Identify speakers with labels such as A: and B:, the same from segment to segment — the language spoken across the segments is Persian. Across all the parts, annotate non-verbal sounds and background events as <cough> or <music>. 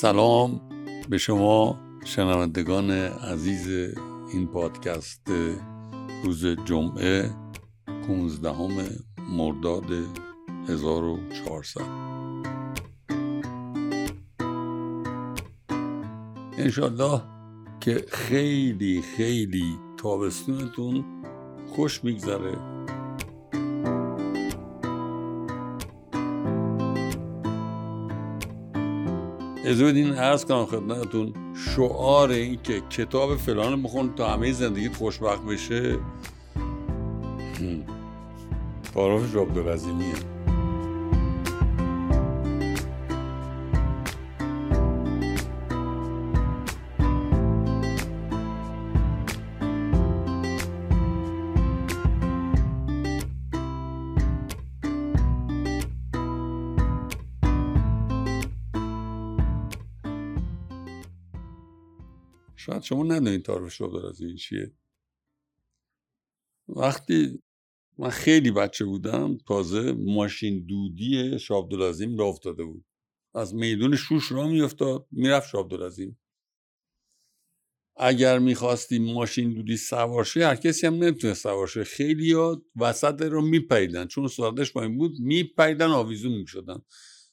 A: سلام به شما شنوندگان عزیز این پادکست روز جمعه 15 مرداد 1400 انشالله که خیلی خیلی تابستونتون خوش میگذره. از بدین عرض کنم خدمتتون. شعار این که کتاب فلان بخون تا همه زندگیت خوشبخت بشه. تعارف عبدالعظیمیه شاید شما ندونید تعارف شعب از این چیه. وقتی من خیلی بچه بودم تازه ماشین دودی شاه عبدالعظیم را افتاده بود. از میدون شوش را میافتاد می‌رفت شاه عبدالعظیم. اگر می‌خواستی ماشین دودی سوارشه هر کسی هم نمی‌تونه سوارشه خیلی ها وسط رو میپریدن. چون سرعتش پایین بود میپریدن آویزون می‌شدن.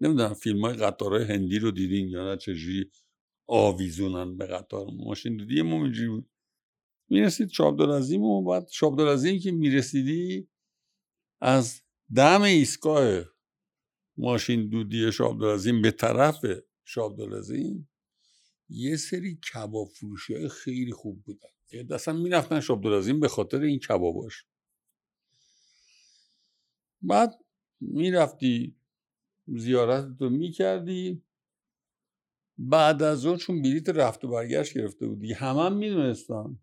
A: نمی‌دونم فیلم های قطارهای هندی رو دیدین یا نه چجوری. آویزونن به قطار ماشین دودی ما اینجوری بود. می‌رسید شابدالعظیم و بعد شابدالعظیم که می‌رسیدی از دم ایستگاه ماشین دودی شابدالعظیم به طرف شابدالعظیم یه سری کباب فروشی های خیلی خوب بودن. اصلا می‌رفتن شابدالعظیم به خاطر این کباباش. بعد می‌رفتی زیارت رو می‌کردی. بعد از اون چون بلیت رفت و برگشت گرفته بودی همه هم میدونستان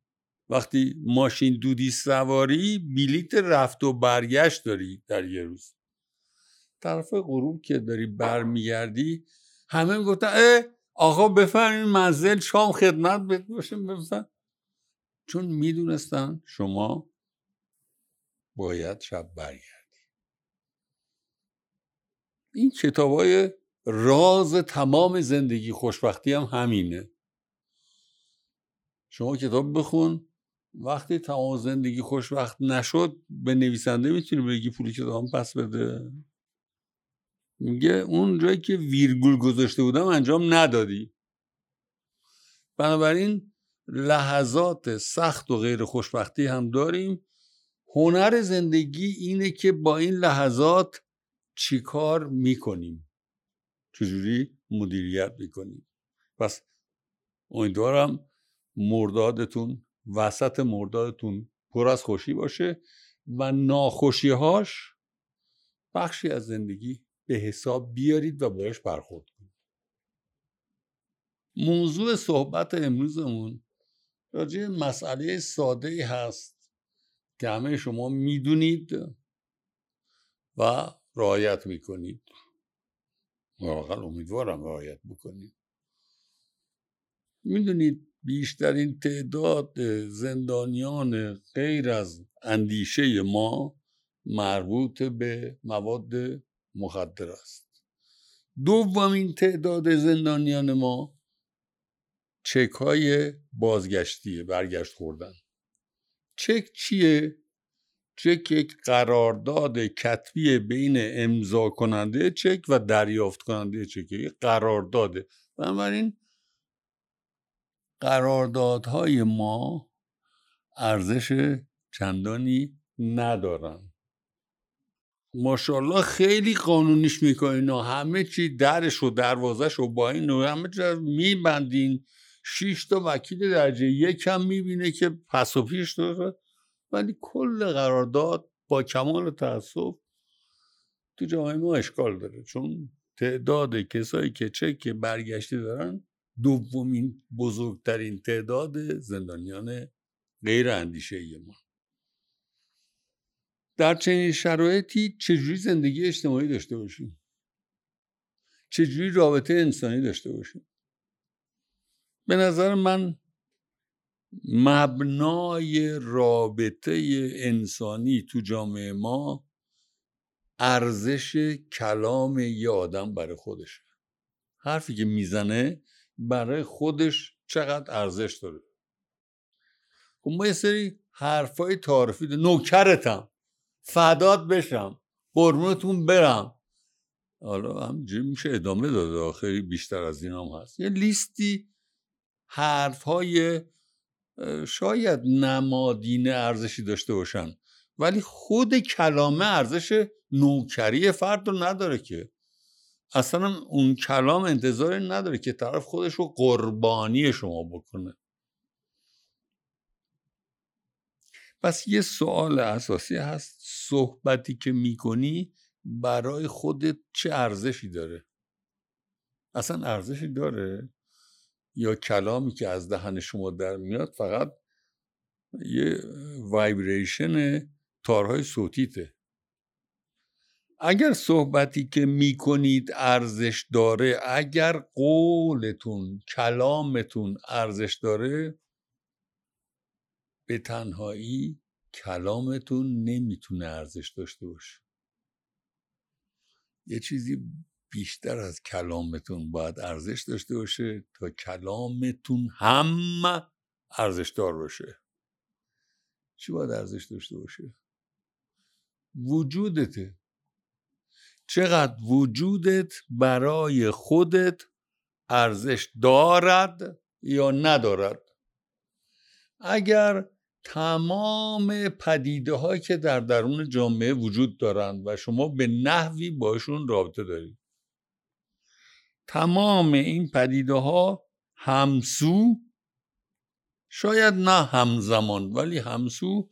A: وقتی ماشین دودی سواری بلیت رفت و برگشت داری در یه روز. طرف غروب که داری برمیگردی همه می‌گفتن اه آقا بفرمین منزل شام خدمت باشیم بفرمین چون می‌دونستن شما باید شب برگردی. این کتاب های راز تمام زندگی خوشبختی هم همینه. شما کتاب بخون وقتی تمام زندگی خوشبخت نشد به نویسنده می‌تونی بگی پول کتاب پس بده. میگه اون جایی که ویرگول گذاشته بودم انجام ندادی. بنابراین لحظات سخت و غیر خوشبختی هم داریم. هنر زندگی اینه که با این لحظات چیکار می‌کنیم؟ چجوری مدیریت می‌کنیم پس امیدوارم مردادتون وسط مردادتون پر از خوشی باشه و ناخوشیهاش بخشی از زندگی به حساب بیارید و باش برخورد کنید. موضوع صحبت امروزمون راجع مسئله ساده ای هست که همه شما می‌دونید و رعایت می‌کنید. واقعا امیدوارم رعایت بکنید می‌دونید بیشترین تعداد زندانیان غیر از اندیشه ما مربوط به مواد مخدر است. دومین تعداد زندانیان ما چک های بازگشتیه برگشت خوردن. چک چیه؟ چک یک قرارداد کتبی بین امضا کننده چک و دریافت کننده چک. یک قرارداده. بنابراین قراردادهای ما ارزش چندانی ندارن. ماشاءالله خیلی قانونیش می‌کنین و همه چی درش و دروازش و با این و همه چی میبندین. شیش تا وکیل درجه یک هم می‌بینه که پس و پیش داره. ولی کل قرارداد با کمال تاسف تو جامعه ما اشکال داره. چون تعداد کسایی که چک برگشتی دارن دومین بزرگترین تعداد زندانیان غیر اندیشه ما. در چنین شرایطی چجوری زندگی اجتماعی داشته باشیم؟ چجوری رابطه انسانی داشته باشیم؟ به نظر من مبنای رابطه انسانی تو جامعه ما ارزش کلام یه آدم برای خودشه. حرفی که می‌زنه برای خودش چقدر ارزش داره. خب ما یه سری حرفای تعارفی نوکرتم. فداد بشم. قربونتون برم. حالا همینجوری میشه ادامه داده. خیلی بیشتر از این هم هست. یه لیستی حرف های شاید نمادین ارزشی داشته باشن ولی خود کلامه ارزش نوکری فرد رو نداره که. اصلا اون کلام انتظاری نداره که طرف خودش رو قربانی شما بکنه. پس یه سوال اساسی هست صحبتی که می‌کنی برای خودت چه ارزشی داره؟ اصلا ارزشی داره؟ یا کلامی که از دهن شما در میاد فقط یه وایبریشن تارهای صوتیته. اگر صحبتی که می‌کنید ارزش داره اگر قولتون کلامتون ارزش داره به تنهایی کلامتون نمی‌تونه ارزش داشته باشه. یه چیزی بیشتر از کلامتون باید ارزش داشته باشه تا کلامتون هم ارزش دار باشه. چی باید ارزش داشته باشه؟ وجودته چقدر وجودت برای خودت ارزش دارد یا ندارد؟ اگر تمام پدیده هایی که در درون جامعه وجود دارند و شما به نحوی باشون رابطه دارید. تمام این پدیده ها همسو شاید نه همزمان ولی همسو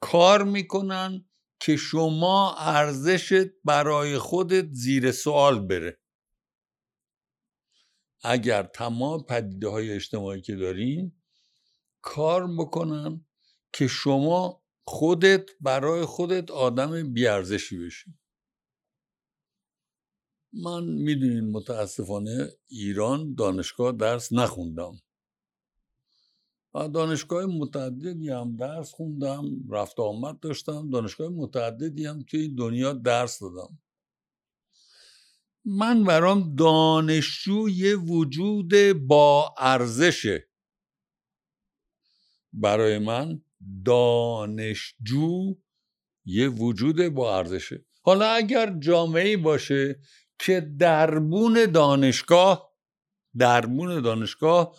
A: کار می‌کنن که شما ارزشت برای خودت زیر سوال بره. اگر تمام پدیده های اجتماعی که دارین کار بکنن که شما خودت برای خودت آدم بیارزشی بشی. من می‌دونین متاسفانه ایران دانشگاه درس نخوندم. دانشگاه متعددی هم درس خوندم رفت آمد داشتم دانشگاه متعددی هم توی دنیا درس دادم. من برام دانشجو یه وجود با ارزشه. برای من دانشجو یه وجود با ارزشه. حالا اگر جامعه باشه که دربون دانشگاه دربون دانشگاه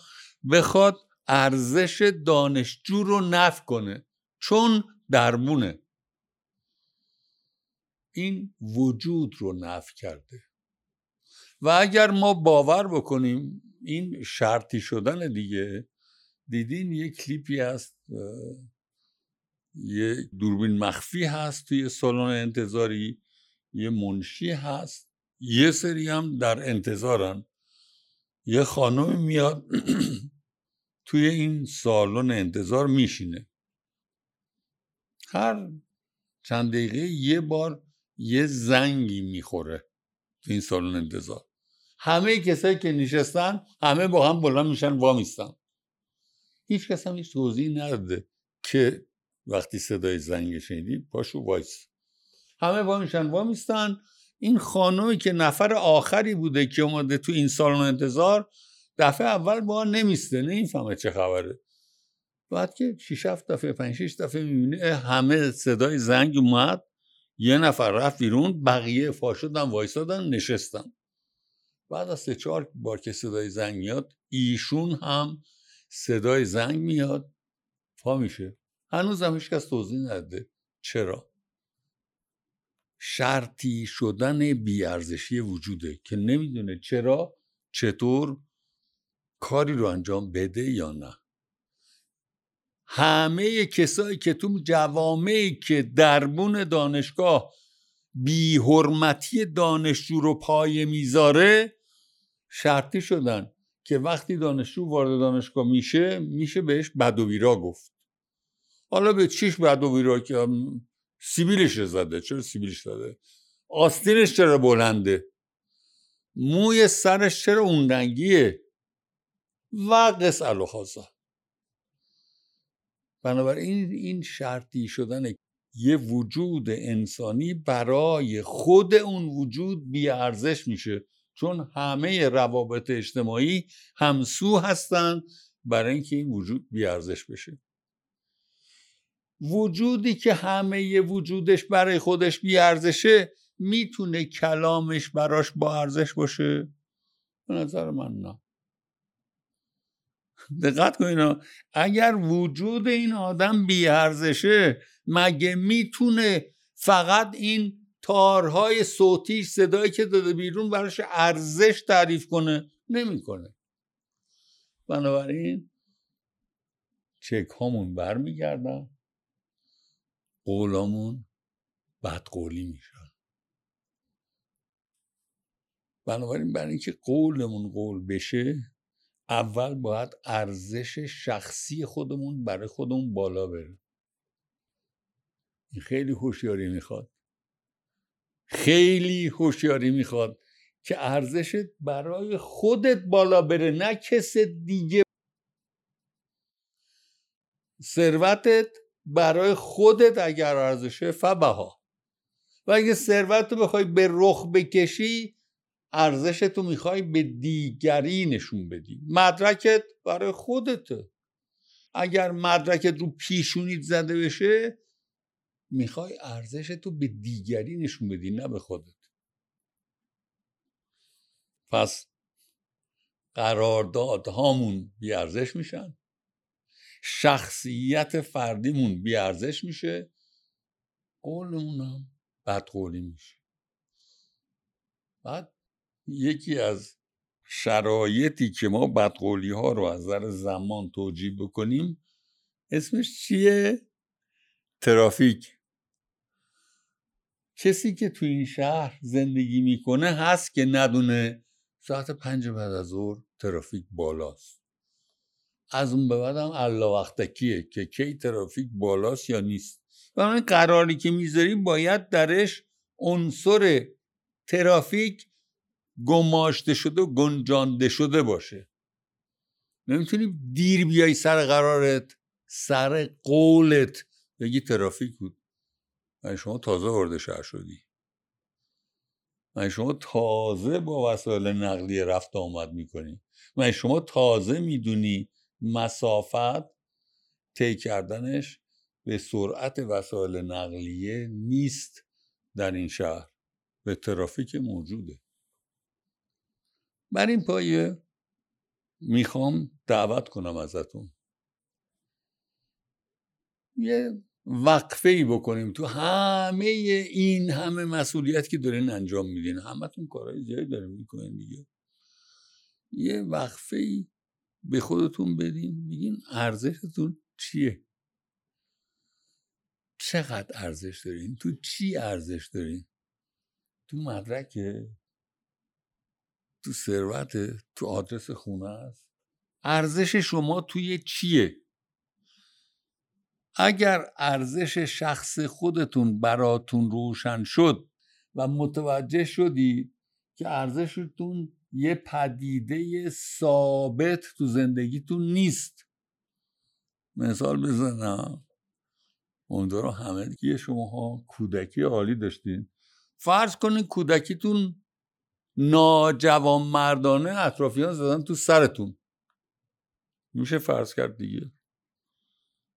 A: بخواد ارزش دانشجو رو نف کنه. چون دربونه. این وجود رو نف کرده. و اگر ما باور بکنیم این شرطی شدن دیگه دیدین یه کلیپی هست یه دوربین مخفی هست توی سالن انتظاری یه منشی هست. یه سری هم در انتظارن. یه خانم میاد <clears throat> توی این سالن انتظار میشینه. هر چند دقیقه یه بار یه زنگی می‌خوره تو این سالن انتظار. همه کسایی که نشستن همه با هم بلند میشن وامیستن هیچ کس هم هیچ توضیح نداده که وقتی صدای زنگ شنیدی پاشو وایس. همه با میشن وامیستن این خانومی که نفر آخری بوده که اومده تو این سالن انتظار دفعه اول با نمیسته. نمی‌فهمه چه خبره. بعد که 6 7 دفعه 5 6 دفعه می‌بینه همه صدای زنگ اومد. یه نفر رفت بیرون بقیه فا شدن وایسادن نشستن. بعد از سه چهار بار که صدای زنگ میاد ایشون هم صدای زنگ میاد. پا میشه. هنوز هم هیچکس توضیح نده. چرا؟ شرطی شدن بیارزشی وجوده که نمی‌دونه چرا چطور کاری رو انجام بده یا نه. همه کسایی که تو جوامعی که دربون دانشگاه بی حرمتی دانشجو رو پای می‌ذاره شرطی شدن که وقتی دانشجو وارد دانشگاه میشه میشه بهش بد و بیرا گفت. حالا به چیش بد و بیرا که سیبیلش زده. چرا سیبیلش زده؟ آستینش چرا بلنده؟ موی سرش چرا اون رنگیه و قص الوخازا بنابراین این شرطی شدن یه وجود انسانی برای خود اون وجود بی ارزش میشه. چون همه روابط اجتماعی همسو هستن برای اینکه این وجود بیارزش بشه. وجودی که همه وجودش برای خودش بیارزشه می‌تونه کلامش براش با ارزش باشه؟ به نظر من نه. دقت کنین اگر وجود این آدم بیارزشه مگه می‌تونه فقط این تارهای صوتی صدایی که داده بیرون براش ارزش تعریف کنه؟ نمی‌کنه. بنابراین چک هامون برمیگردن. قولامون بدقولی میشن. بنابراین برای اینکه قولمون قول بشه اول باید ارزش شخصی خودمون برای خودمون بالا بره. این خیلی هوشیاری می‌خواد. خیلی هوشیاری می‌خواد که ارزشت برای خودت بالا بره نه کس دیگه. ثروتت برای خودت اگر ارزشه فبها. و اگه ثروت رو بخوای به رخ بکشی ارزش تو می‌خوای به دیگری نشون بدی. مدرکت برای خودته. اگر مدرکت رو پیشونیت زده بشه می‌خوای ارزش تو به دیگری نشون بدی نه به خودت. پس قراردادهامون بیارزش میشن. شخصیت فردیمون بیارزش میشه. قولمون هم بدقولی میشه. بعد یکی از شرایطی که ما بدقولی ها رو از نظر زمان توجیه بکنیم اسمش چیه؟ ترافیک. کسی که تو این شهر زندگی می‌کنه هست که ندونه ساعت پنج بعد از ظهر ترافیک بالاست. از اون به بعدم الله وقتکیه که کی ترافیک بالاست یا نیست. و این قراری که می‌ذاری باید درش عنصر ترافیک گماشته شده و گنجانده شده باشه. نمی‌تونی دیر بیای سر قرارت سر قولت بگی ترافیک بود. و شما تازه وارد شهر شدی. من شما تازه با وسایل نقلیه رفت آمد می‌کنی. من شما تازه می‌دونی مسافت طی کردنش به سرعت وسایل نقلیه نیست در این شهر به ترافیک موجوده. بر این پایه می‌خوام دعوت کنم ازتون. یه وقفه ای بکنیم تو همه این همه مسئولیت که دارین انجام میدین. همتون کارهای زیادی دارین می‌کنین دیگه. یه وقفه ای به خودتون بدین میگین ارزشتون چیه؟ چقدر ارزش دارین؟ تو چی ارزش دارین؟ تو مدرکه؟ تو ثروت؟ تو آدرس خونه است؟ ارزش شما توی چیه؟ اگر ارزش شخص خودتون براتون روشن شد و متوجه شدید که ارزشتون یه پدیده ثابت تو زندگیتون نیست. مثال بزنم. امیدوارم همه که شماها کودکی عالی داشتین. فرض کنید کودکیتون ناجوان مردانه اطرافیان زدن تو سرتون. میشه فرض کرد دیگه.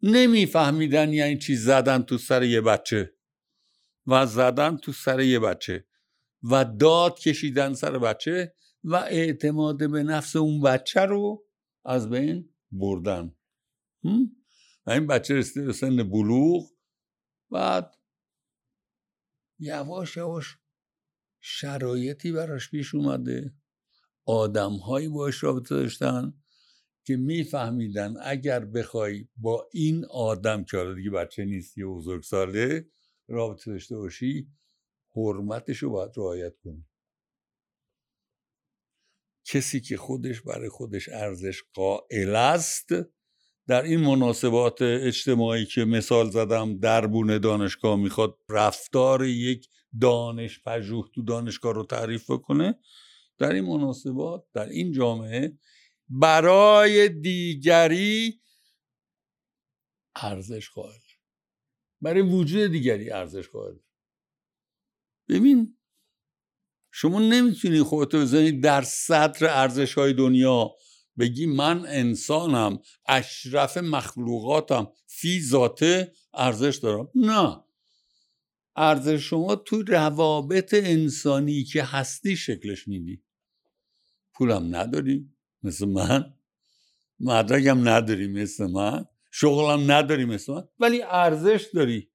A: نمیفهمیدن یعنی چی زدن تو سر یه بچه. و زدن تو سر یه بچه. و داد کشیدن سر بچه. و اعتماد به نفس اون بچه رو از بین بردن. و این بچه رسیده به سن بلوغ. بعد یواش یواش شرایطی براش پیش اومده. آدمهایی باش رابطه داشتن که میفهمیدن اگر بخوای با این آدم که حالا دیگه بچه نیست یه بزرگ ساله رابطه داشته باشی حرمتش رو باید رعایت کنی. کسی که خودش برای خودش ارزش قائل است. در این مناسبات اجتماعی که مثال زدم دربون دانشگاه می‌خواد رفتار یک دانش پژوه تو دانشگاه رو تعریف بکنه. در این مناسبات در این جامعه برای دیگری ارزش قائل. برای وجود دیگری ارزش قائل. ببین شما نمی‌تونی خودتو بزنید در صدر ارزش های دنیا. بگی من انسانم اشرف مخلوقاتم فی ذاته ارزش دارم. نه. ارزش شما تو روابط انسانی که هستی شکلش میدی پولم نداری مثل من. مدرکم نداری مثل من. شغلم نداری مثل من. ولی ارزش داری.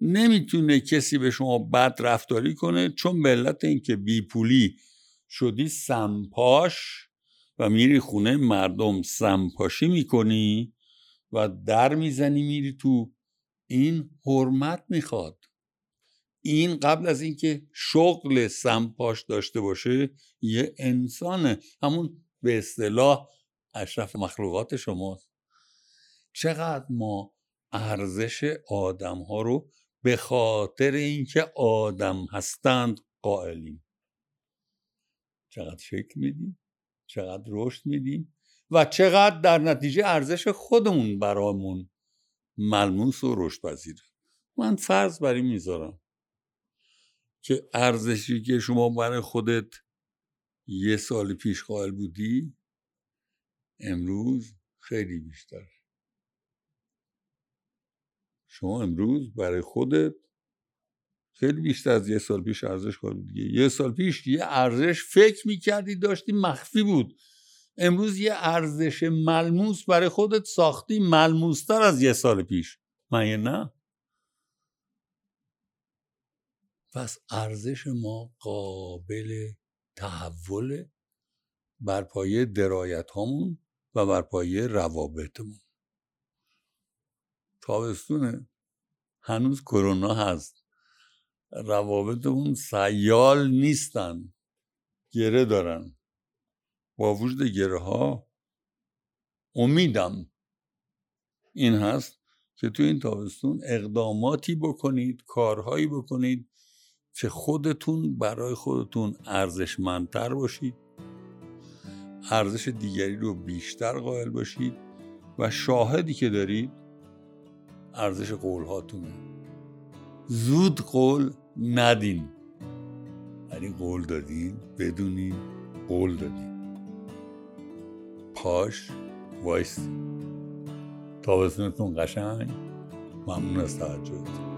A: نمی‌تونه کسی به شما بد رفتاری کنه چون به علت اینکه بیپولی شدی سمپاش و میری خونه مردم سمپاشی می‌کنی و در می‌زنی میری تو این حرمت می‌خواد. این قبل از اینکه شغل سمپاش داشته باشه یه انسانه. همون به اصطلاح اشرف مخلوقات شماست. چقدر ما ارزش آدم ها رو به خاطر اینکه آدم هستند قائلیم. چقدر شکل میدیم چقدر رشد میدیم و چقدر در نتیجه ارزش خودمون برامون ملموس و رشد پذیره من فرض بر این می‌ذارم که ارزشی که شما برای خودت یه سال پیش قائل بودی امروز خیلی بیشتر. شما امروز برای خودت خیلی بیشتر از یه سال پیش ارزش قائل بودی یه سال پیش یه ارزش فکر می‌کردی داشتی مخفی بود. امروز یه ارزش ملموس برای خودت ساختی ملموستر از یه سال پیش. من نه؟ پس ارزش ما قابل تحول بر پایه درایت هامون و بر پایه روابطمون. تابستونه. هنوز کرونا هست. روابطمون سیال نیستن. گره دارن. با وجود گره ها امیدم این هست که تو این تابستون اقداماتی بکنید کارهایی بکنید که خودتون برای خودتون ارزشمندتر باشید. ارزش دیگری رو بیشتر قائل باشید و شاهدی که دارید ارزش قول هاتونه زود قول ندین. یعنی قول دادین بدونین قول دادین. پاش وایس. تابستونتون قشنگ. ممنون از توجهتون.